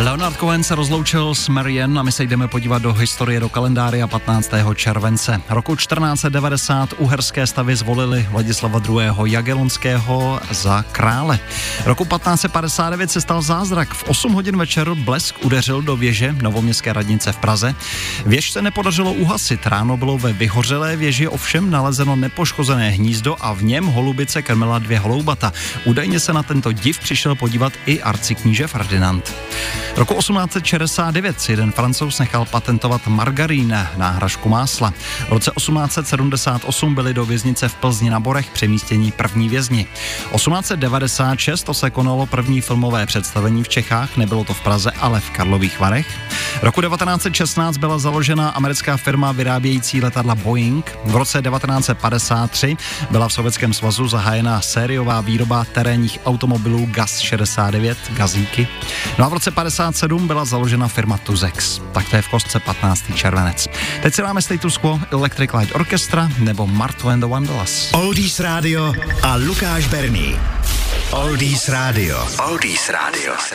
Leonard Cohen se rozloučil s Marian a my se jdeme podívat do historie do kalendária 15. července. Roku 1490 uherské stavy zvolili Vladislava II. Jagelonského za krále. Roku 1559 se stal zázrak. V 8 hodin večer blesk udeřil do věže Novoměstské radnice v Praze. Věž se nepodařilo uhasit. Ráno bylo ve vyhořelé věži ovšem nalezeno nepoškozené hnízdo a v něm holubice krmila dvě holoubata. Údajně se na tento div přišel podívat i arcikníže Ferdinand. Roku 1869 si jeden francouz nechal patentovat margarín, náhražku másla. V roce 1878 byli do věznice v Plzni na Borech přemístění první vězni. 1896 to se konalo první filmové představení v Čechách, nebylo to v Praze, ale v Karlových Varech. Roku 1916 byla založena americká firma vyrábějící letadla Boeing. V roce 1953 byla v Sovětském svazu zahájena sériová výroba terénních automobilů GAZ-69, gazíky. No a v roce 57 byla založena firma Tuzex. Tak to je v kostce 15. červenec. Teď si dáme status quo Electric Light Orchestra nebo Martu and the Wanderers. Oldies Radio a Lukáš Berný. Oldies Radio. Oldies Radio.